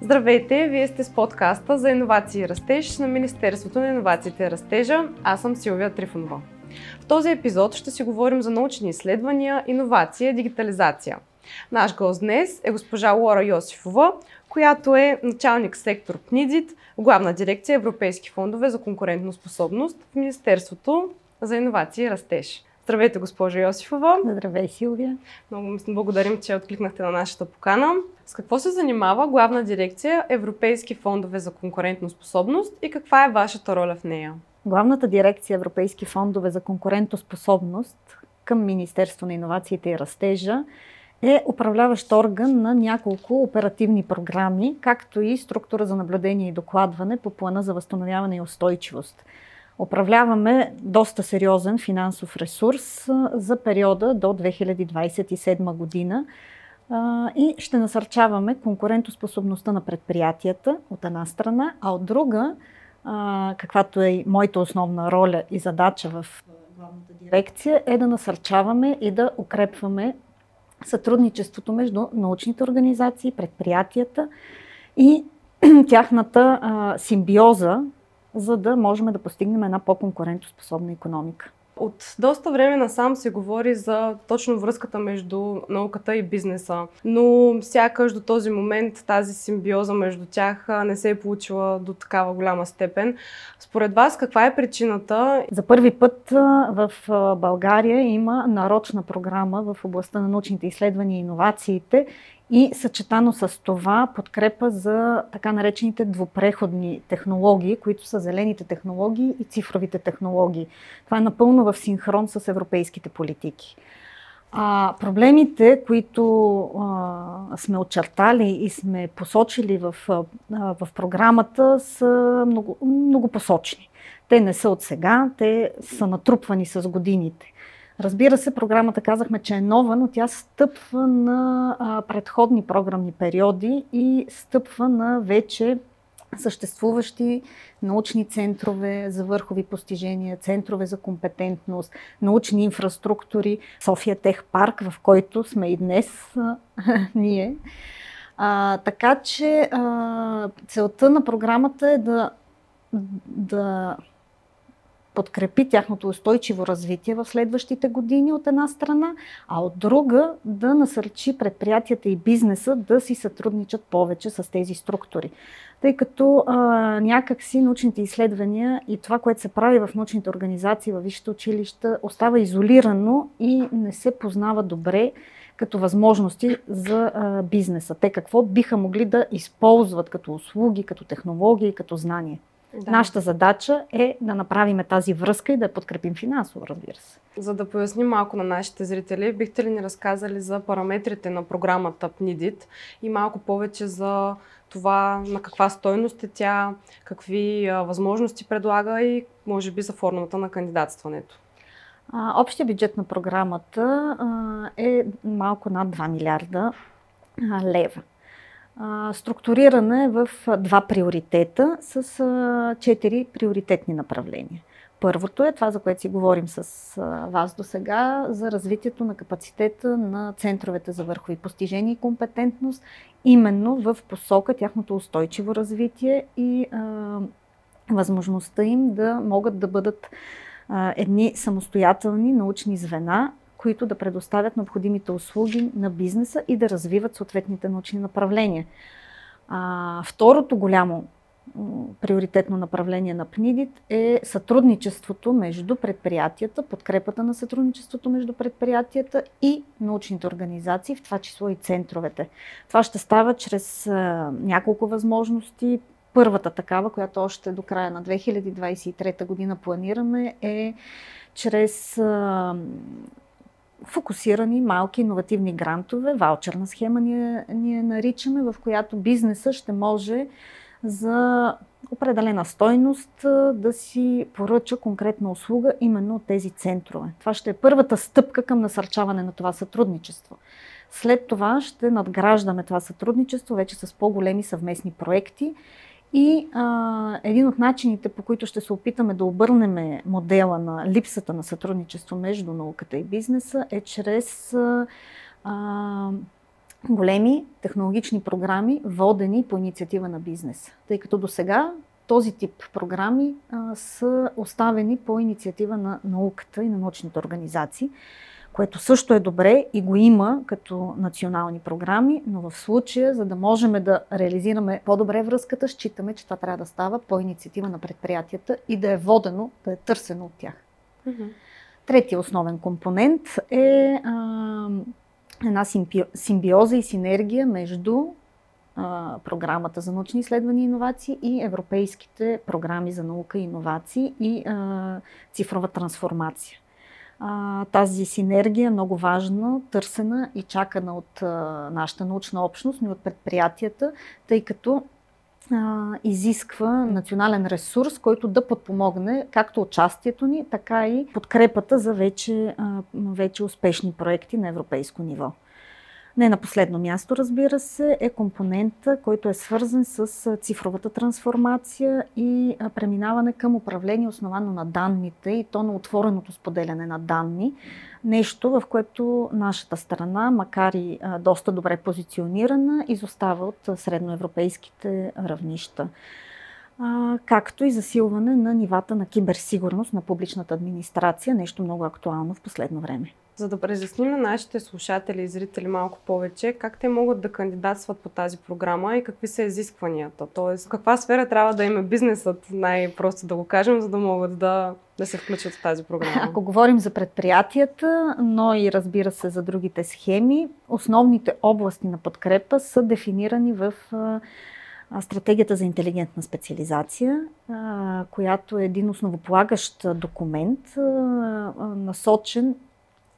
Здравейте, вие сте с подкаста за иновации и растеж на Министерството на иновациите и растежа. Аз съм Силвия Трифонова. В този епизод ще си говорим за научни изследвания, иновация и дигитализация. Наш гост днес е госпожа Лора Йосифова, която е началник сектор ПНИДИТ, главна дирекция Европейски фондове за конкурентно способност в Министерството за иновации и растеж. Здравейте, госпожа Йосифова. Здравей, Силвия. Много благодарим, че откликнахте на нашата покана. С какво се занимава главна дирекция Европейски фондове за конкурентно способност и каква е вашата роля в нея? Главната дирекция Европейски фондове за конкурентоспособност към Министерство на иновациите и растежа е управляващ орган на няколко оперативни програми, както и структура за наблюдение и докладване по плана за възстановяване и устойчивост. Управляваме доста сериозен финансов ресурс за периода до 2027 година и ще насърчаваме конкурентоспособността на предприятията от една страна, а от друга, каквато е моята основна роля и задача в главната дирекция, е да насърчаваме и да укрепваме сътрудничеството между научните организации, предприятията и тяхната симбиоза, за да можем да постигнем една по-конкурентоспособна економика. От доста време насам се говори за точно връзката между науката и бизнеса, но сякаш до този момент тази симбиоза между тях не се е получила до такава голяма степен. Според вас каква е причината? За първи път в България има нарочна програма в областта на научните изследвания и иновациите и съчетано с това подкрепа за така наречените двупреходни технологии, които са зелените технологии и цифровите технологии. Това е напълно в синхрон с европейските политики. А проблемите, които а, сме очертали и сме посочили в, а, в програмата, са много, посочни. Те не са от сега, те са натрупвани с годините. Разбира се, програмата казахме, че е нова, но тя стъпва на а, предходни програмни периоди и стъпва на вече съществуващи научни центрове за върхови постижения, центрове за компетентност, научни инфраструктури, София Тех парк, в който сме и днес ние. А, така че а, целта на програмата е да, да подкрепи тяхното устойчиво развитие в следващите години от една страна, а от друга да насърчи предприятията и бизнеса да си сътрудничат повече с тези структури. Тъй като а, някакси научните изследвания и това, което се прави в научните организации, във висшите училища, остава изолирано и не се познава добре като възможности за а, бизнеса. Те какво биха могли да използват като услуги, като технологии, като знания. Да. Нашата задача е да направим тази връзка и да я подкрепим финансово, разбира се. За да поясним малко на нашите зрители, бихте ли ни разказали за параметрите на програмата PNIDIT и малко повече за това на каква стойност е тя, какви а, възможности предлага и може би за формата на кандидатстването? общия бюджет на програмата а, е малко над 2 милиарда а, лева структурирана е в два приоритета с четири приоритетни направления. Първото е това, за което си говорим с вас до сега, за развитието на капацитета на центровете за върхови постижения и компетентност, именно в посока тяхното устойчиво развитие и а, възможността им да могат да бъдат а, едни самостоятелни научни звена, които да предоставят необходимите услуги на бизнеса и да развиват съответните научни направления. А, второто голямо приоритетно направление на ПНИДИТ е сътрудничеството между предприятията, подкрепата на сътрудничеството между предприятията и научните организации, в това число и центровете. Това ще става чрез а, няколко възможности. Първата такава, която още до края на 2023 година планираме е чрез а, фокусирани малки иновативни грантове, ваучерна схема ние, ние наричаме, в която бизнеса ще може за определена стойност да си поръча конкретна услуга именно от тези центрове. Това ще е първата стъпка към насърчаване на това сътрудничество. След това ще надграждаме това сътрудничество вече с по-големи съвместни проекти и а, един от начините, по които ще се опитаме да обърнем модела на липсата на сътрудничество между науката и бизнеса, е чрез а, големи технологични програми, водени по инициатива на бизнес. Тъй като до сега този тип програми а, са оставени по инициатива на науката и на научните организации, което също е добре и го има като национални програми, но в случая, за да можем да реализираме по-добре връзката, считаме, че това трябва да става по инициатива на предприятията и да е водено, да е търсено от тях. Mm-hmm. Третия основен компонент е а, една симбиоза и синергия между а, програмата за научни изследвания и иновации и европейските програми за наука и иновации и а, цифрова трансформация. Тази синергия е много важна, търсена и чакана от а, нашата научна общност, но и от предприятията, тъй като а, изисква национален ресурс, който да подпомогне както участието ни, така и подкрепата за вече, а, вече успешни проекти на европейско ниво. Не на последно място, разбира се, е компонента, който е свързан с цифровата трансформация и преминаване към управление основано на данните и то на отвореното споделяне на данни. Нещо, в което нашата страна, макар и доста добре позиционирана, изостава от средноевропейските равнища както и засилване на нивата на киберсигурност на публичната администрация, нещо много актуално в последно време. За да разясним на нашите слушатели и зрители малко повече, как те могат да кандидатстват по тази програма и какви са изискванията. Тоест, каква сфера трябва да има бизнесът, най-просто да го кажем, за да могат да, да се включат в тази програма. Ако говорим за предприятията, но и разбира се за другите схеми, основните области на подкрепа са дефинирани в Стратегията за интелигентна специализация, която е един основополагащ документ, насочен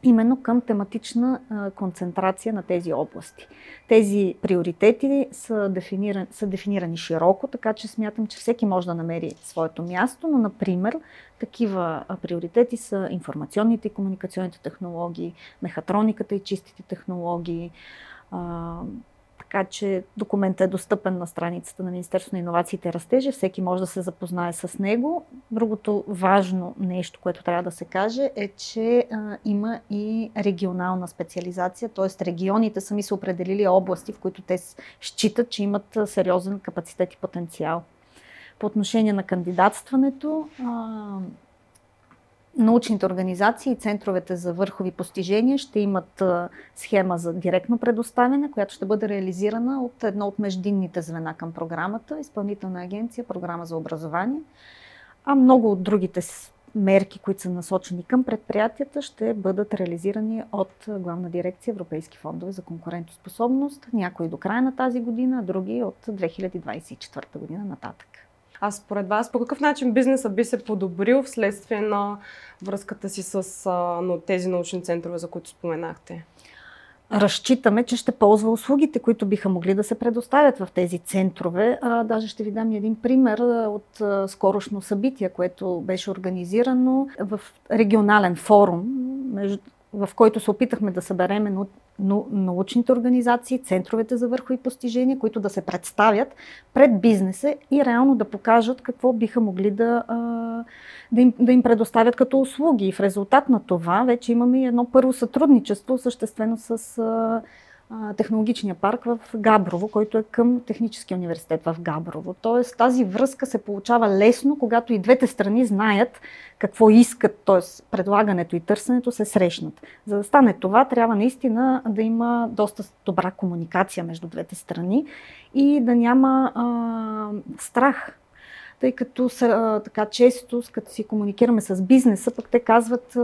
именно към тематична концентрация на тези области. Тези приоритети са дефинирани, са дефинирани широко, така че смятам, че всеки може да намери своето място, но, например, такива приоритети са информационните и комуникационните технологии, мехатрониката и чистите технологии, така че документът е достъпен на страницата на Министерството на инновациите и растежа. Всеки може да се запознае с него. Другото важно нещо, което трябва да се каже, е, че а, има и регионална специализация, т.е. регионите сами са определили области, в които те считат, че имат сериозен капацитет и потенциал. По отношение на кандидатстването, а, научните организации и центровете за върхови постижения ще имат схема за директно предоставяне, която ще бъде реализирана от едно от междинните звена към програмата, Изпълнителна агенция, програма за образование. А много от другите мерки, които са насочени към предприятията, ще бъдат реализирани от Главна дирекция Европейски фондове за конкурентоспособност, някои до края на тази година, други от 2024 година нататък. А според вас, по какъв начин бизнесът би се подобрил вследствие на връзката си с а, тези научни центрове, за които споменахте? разчитаме, че ще ползва услугите, които биха могли да се предоставят в тези центрове. А, даже ще ви дам един пример от а, скорошно събитие, което беше организирано в регионален форум, между, в който се опитахме да събереме научните организации, центровете за върхови постижения, които да се представят пред бизнеса и реално да покажат какво биха могли да, да, им, да им предоставят като услуги. И в резултат на това вече имаме едно първо сътрудничество, съществено с технологичния парк в Габрово, който е към Техническия университет в Габрово. Тоест тази връзка се получава лесно, когато и двете страни знаят какво искат, т.е. предлагането и търсенето се срещнат. За да стане това, трябва наистина да има доста добра комуникация между двете страни и да няма а, страх тъй като са, така често, като си комуникираме с бизнеса, пък те казват,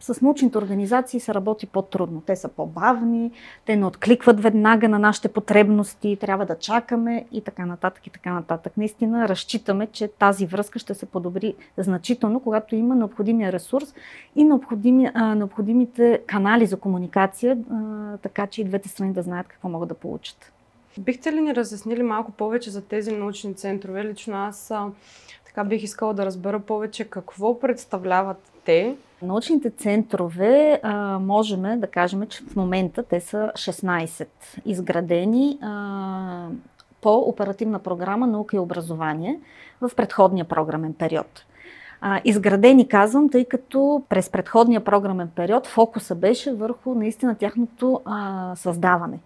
с научните организации се работи по-трудно. Те са по-бавни, те не откликват веднага на нашите потребности, трябва да чакаме и така нататък и така нататък. Наистина разчитаме, че тази връзка ще се подобри значително, когато има необходимия ресурс и необходими, а, необходимите канали за комуникация, а, така че и двете страни да знаят какво могат да получат. Бихте ли ни разяснили малко повече за тези научни центрове? Лично аз а, така бих искала да разбера повече какво представляват те Научните центрове а, можем да кажем, че в момента те са 16 изградени а, по оперативна програма наука и образование в предходния програмен период. А, изградени, казвам, тъй като през предходния програмен период фокуса беше върху наистина тяхното а, създаване.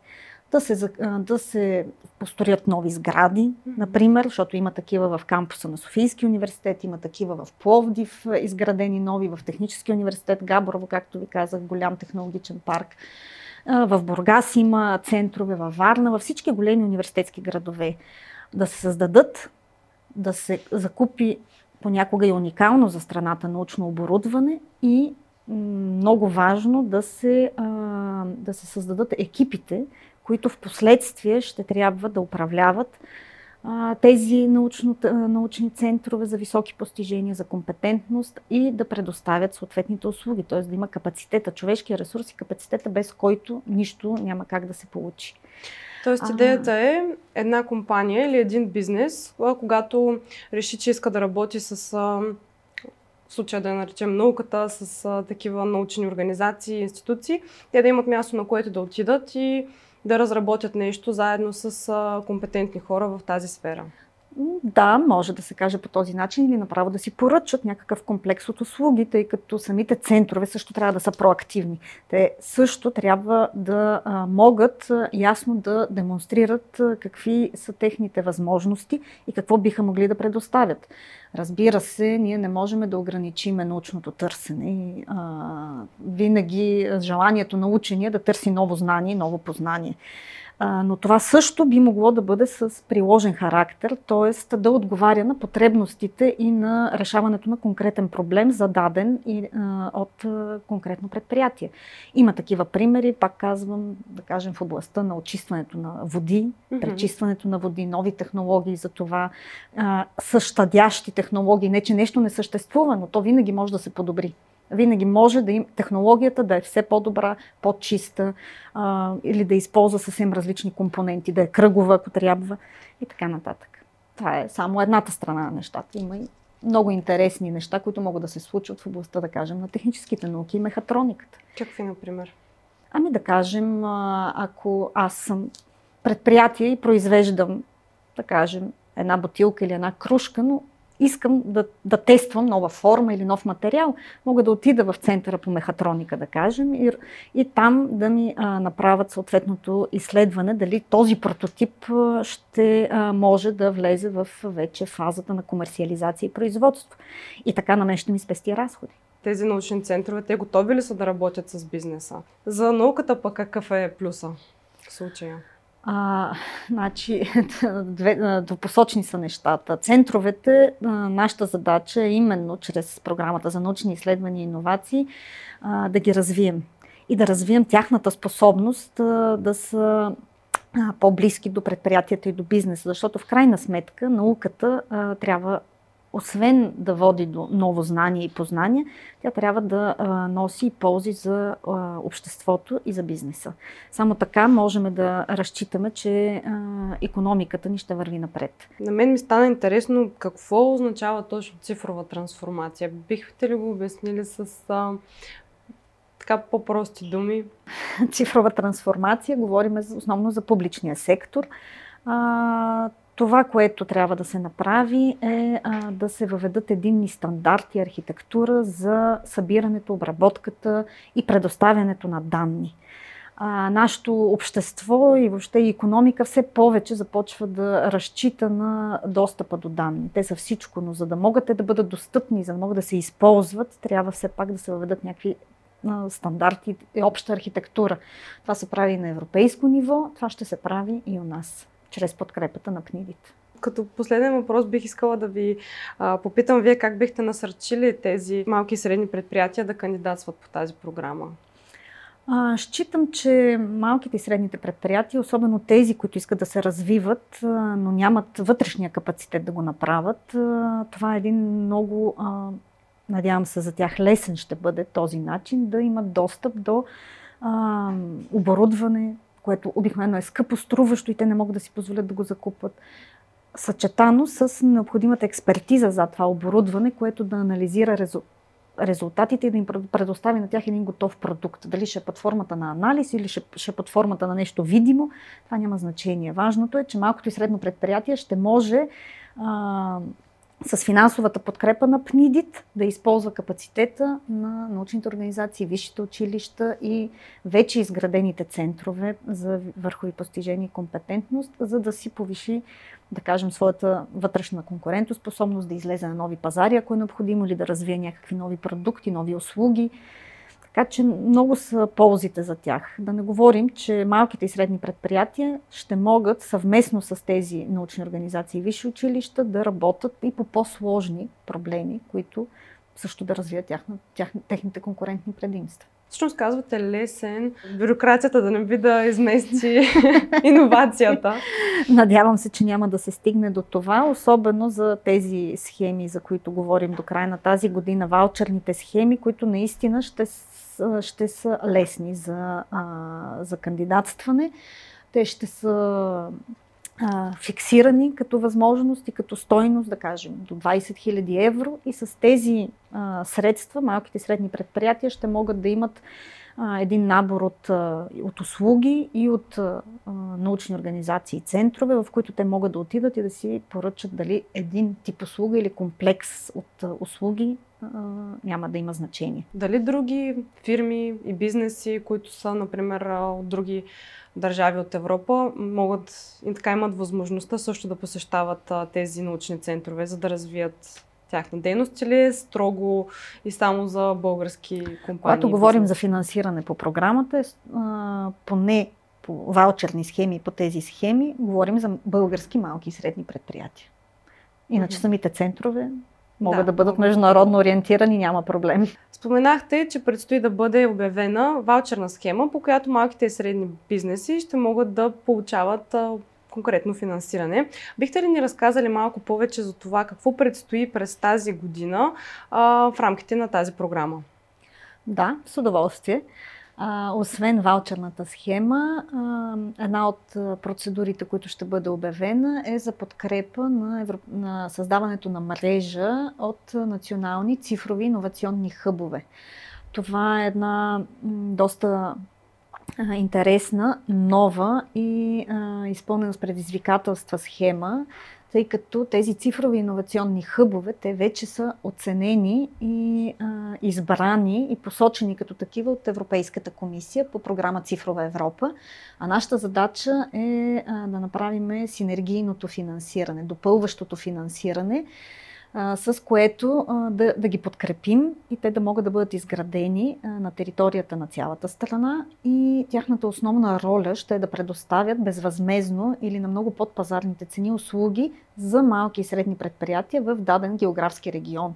Да се, да се построят нови сгради, например, защото има такива в кампуса на Софийски университет, има такива в Пловдив, изградени нови в Технически университет, Габрово, както ви казах, голям технологичен парк. В Бургас има центрове, във Варна, във всички големи университетски градове. Да се създадат, да се закупи понякога и уникално за страната научно оборудване и много важно да се, да се създадат екипите, които в последствие ще трябва да управляват тези научно, научни центрове за високи постижения, за компетентност и да предоставят съответните услуги, т.е. да има капацитета, човешкия ресурс и капацитета, без който нищо няма как да се получи. Тоест идеята е една компания или един бизнес, когато реши, че иска да работи с в случая да я наречем науката, с а, такива научни организации, институции, те да имат място на което да отидат и да разработят нещо заедно с компетентни хора в тази сфера. Да, може да се каже по този начин или направо да си поръчат някакъв комплекс от услуги, тъй като самите центрове също трябва да са проактивни. Те също трябва да могат ясно да демонстрират какви са техните възможности и какво биха могли да предоставят. Разбира се, ние не можем да ограничиме научното търсене. А, винаги желанието на учения да търси ново знание, ново познание но това също би могло да бъде с приложен характер, т.е. да отговаря на потребностите и на решаването на конкретен проблем, зададен и, а, от а, конкретно предприятие. Има такива примери, пак казвам, да кажем в областта на очистването на води, mm-hmm. пречистването на води, нови технологии за това, а, същадящи технологии. Не, че нещо не съществува, но то винаги може да се подобри. Винаги може да им технологията да е все по-добра, по-чиста а, или да използва съвсем различни компоненти, да е кръгова, ако трябва и така нататък. Това е само едната страна на нещата. Има и много интересни неща, които могат да се случат в областта, да кажем, на техническите науки и мехатрониката. Какви, например? Ами да кажем, ако аз съм предприятие и произвеждам, да кажем, една бутилка или една кружка, но искам да, да тествам нова форма или нов материал, мога да отида в центъра по мехатроника, да кажем, и, и там да ми а, направят съответното изследване, дали този прототип ще а, може да влезе в вече фазата на комерциализация и производство. И така на мен ще ми спести разходи тези научни центрове, те готови ли са да работят с бизнеса? За науката пък какъв е плюса в случая? А, значи, двупосочни са нещата. Центровете, нашата задача е именно чрез програмата за научни изследвания и иновации да ги развием и да развием тяхната способност да са по-близки до предприятията и до бизнеса, защото в крайна сметка науката а, трябва освен да води до ново знание и познание, тя трябва да носи ползи за обществото и за бизнеса. Само така можем да разчитаме, че економиката ни ще върви напред. На мен ми стана интересно какво означава точно цифрова трансформация. Бихте ли го обяснили с така по-прости думи? Цифрова трансформация, говорим основно за публичния сектор. А, това, което трябва да се направи е а, да се въведат единни стандарти, архитектура за събирането, обработката и предоставянето на данни. А, нашето общество и въобще и економика все повече започва да разчита на достъпа до данни. Те са всичко, но за да могат те да бъдат достъпни, за да могат да се използват, трябва все пак да се въведат някакви стандарти и обща архитектура. Това се прави на европейско ниво, това ще се прави и у нас чрез подкрепата на книгите. Като последен въпрос бих искала да ви а, попитам вие как бихте насърчили тези малки и средни предприятия да кандидатстват по тази програма? А, считам, че малките и средните предприятия, особено тези, които искат да се развиват, но нямат вътрешния капацитет да го направят, това е един много, надявам се за тях, лесен ще бъде този начин да имат достъп до оборудване, което обикновено е скъпо струващо и те не могат да си позволят да го закупват. Съчетано с необходимата експертиза за това оборудване, което да анализира резултатите и да им предостави на тях един готов продукт. Дали ще е под формата на анализ или ще, ще е под формата на нещо видимо, това няма значение. Важното е, че малкото и средно предприятие ще може а, с финансовата подкрепа на ПНИДИТ да използва капацитета на научните организации, висшите училища и вече изградените центрове за върхови постижения и компетентност, за да си повиши, да кажем, своята вътрешна конкурентоспособност, да излезе на нови пазари, ако е необходимо, или да развие някакви нови продукти, нови услуги. Така че много са ползите за тях. Да не говорим, че малките и средни предприятия ще могат съвместно с тези научни организации и висши училища да работят и по по-сложни проблеми, които също да развият тяхна, тях, техните конкурентни предимства. Всъщност казвате лесен, бюрокрацията да не би да измести иновацията. Надявам се, че няма да се стигне до това, особено за тези схеми, за които говорим до края на тази година, ваучерните схеми, които наистина ще ще са лесни за, за кандидатстване. Те ще са а, фиксирани като възможност и като стойност, да кажем, до 20 000 евро. И с тези а, средства малките и средни предприятия ще могат да имат а, един набор от, а, от услуги и от а, научни организации и центрове, в които те могат да отидат и да си поръчат дали един тип услуга или комплекс от а, услуги няма да има значение. Дали други фирми и бизнеси, които са, например, от други държави от Европа, могат и така имат възможността също да посещават тези научни центрове, за да развият тяхна дейност или е строго и само за български компании? Когато говорим за финансиране по програмата, е, поне по ваучерни схеми по тези схеми, говорим за български малки и средни предприятия. Иначе самите центрове могат да, да бъдат международно ориентирани, няма проблем. Споменахте, че предстои да бъде обявена ваучерна схема, по която малките и средни бизнеси ще могат да получават конкретно финансиране. Бихте ли ни разказали малко повече за това какво предстои през тази година а, в рамките на тази програма? Да, с удоволствие. Освен ваучерната схема, а, една от процедурите, които ще бъде обявена, е за подкрепа на, Европ... на създаването на мрежа от национални цифрови иновационни хъбове. Това е една доста интересна, нова и а, изпълнена с предизвикателства схема, тъй като тези цифрови иновационни хъбове, те вече са оценени и а, избрани и посочени като такива от Европейската комисия по програма Цифрова Европа. А нашата задача е а, да направим синергийното финансиране, допълващото финансиране, с което да, да ги подкрепим и те да могат да бъдат изградени на територията на цялата страна и тяхната основна роля ще е да предоставят безвъзмезно или на много подпазарните цени услуги за малки и средни предприятия в даден географски регион.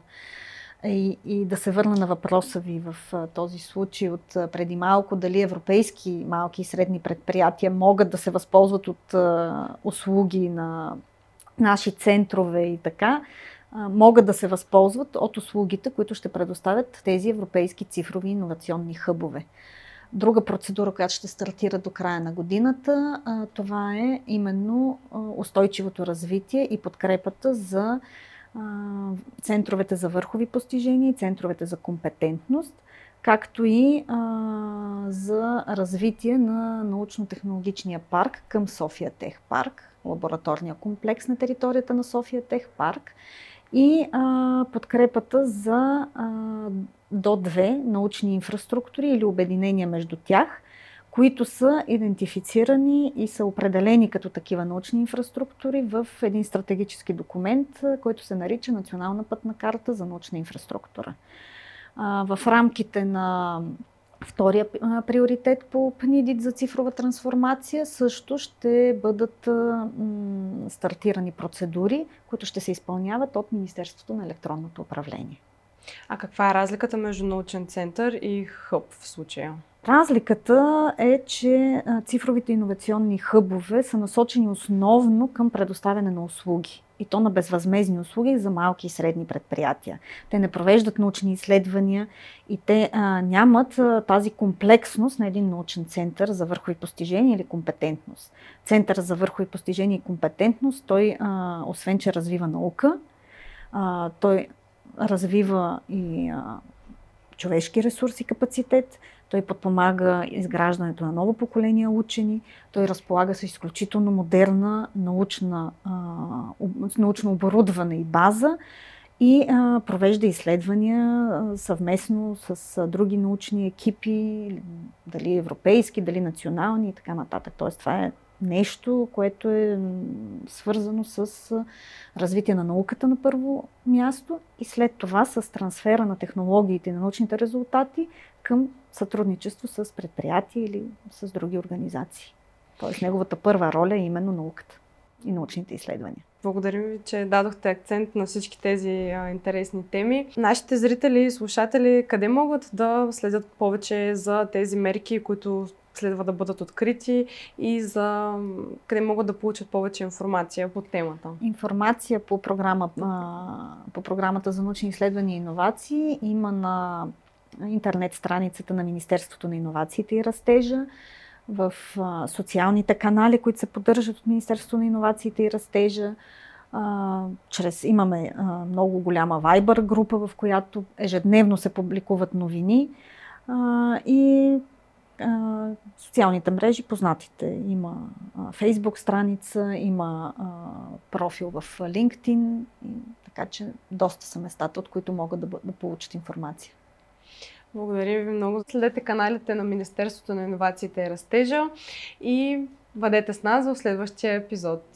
И, и да се върна на въпроса ви в този случай от преди малко, дали европейски малки и средни предприятия могат да се възползват от услуги на наши центрове и така могат да се възползват от услугите, които ще предоставят тези европейски цифрови иновационни хъбове. Друга процедура, която ще стартира до края на годината, това е именно устойчивото развитие и подкрепата за центровете за върхови постижения и центровете за компетентност, както и за развитие на научно-технологичния парк към София Тех парк, лабораторния комплекс на територията на София Тех парк и а, подкрепата за а, до две научни инфраструктури или обединения между тях, които са идентифицирани и са определени като такива научни инфраструктури в един стратегически документ, който се нарича Национална пътна карта за научна инфраструктура. А, в рамките на Втория приоритет по ПНИДИТ за цифрова трансформация също ще бъдат стартирани процедури, които ще се изпълняват от Министерството на електронното управление. А каква е разликата между научен център и хъб в случая? Разликата е, че цифровите иновационни хъбове са насочени основно към предоставяне на услуги и то на безвъзмезни услуги за малки и средни предприятия. Те не провеждат научни изследвания и те а, нямат а, тази комплексност на един научен център за върхови постижения или компетентност. Център за върхови постижения и компетентност, той а, освен, че развива наука, а, той развива и а, човешки ресурси, капацитет, той подпомага изграждането на ново поколение учени, той разполага с изключително модерна научна, научно оборудване и база и а, провежда изследвания а, съвместно с а, други научни екипи, дали европейски, дали национални и така нататък. Тоест това е нещо, което е свързано с развитие на науката на първо място и след това с трансфера на технологиите и на научните резултати към сътрудничество с предприятия или с други организации. Тоест неговата първа роля е именно науката и научните изследвания. Благодарим ви, че дадохте акцент на всички тези а, интересни теми. Нашите зрители и слушатели къде могат да следят повече за тези мерки, които следва да бъдат открити и за къде могат да получат повече информация по темата? Информация по, програма, по програмата за научни изследвания и иновации има на интернет страницата на Министерството на иновациите и растежа, в социалните канали, които се поддържат от Министерството на иновациите и растежа. чрез, имаме много голяма Viber група, в която ежедневно се публикуват новини и социалните мрежи, познатите. Има Фейсбук страница, има профил в LinkedIn, така че доста са местата, от които могат да, да получат информация. Благодарим ви много. Следете каналите на Министерството на инновациите и растежа и бъдете с нас в следващия епизод.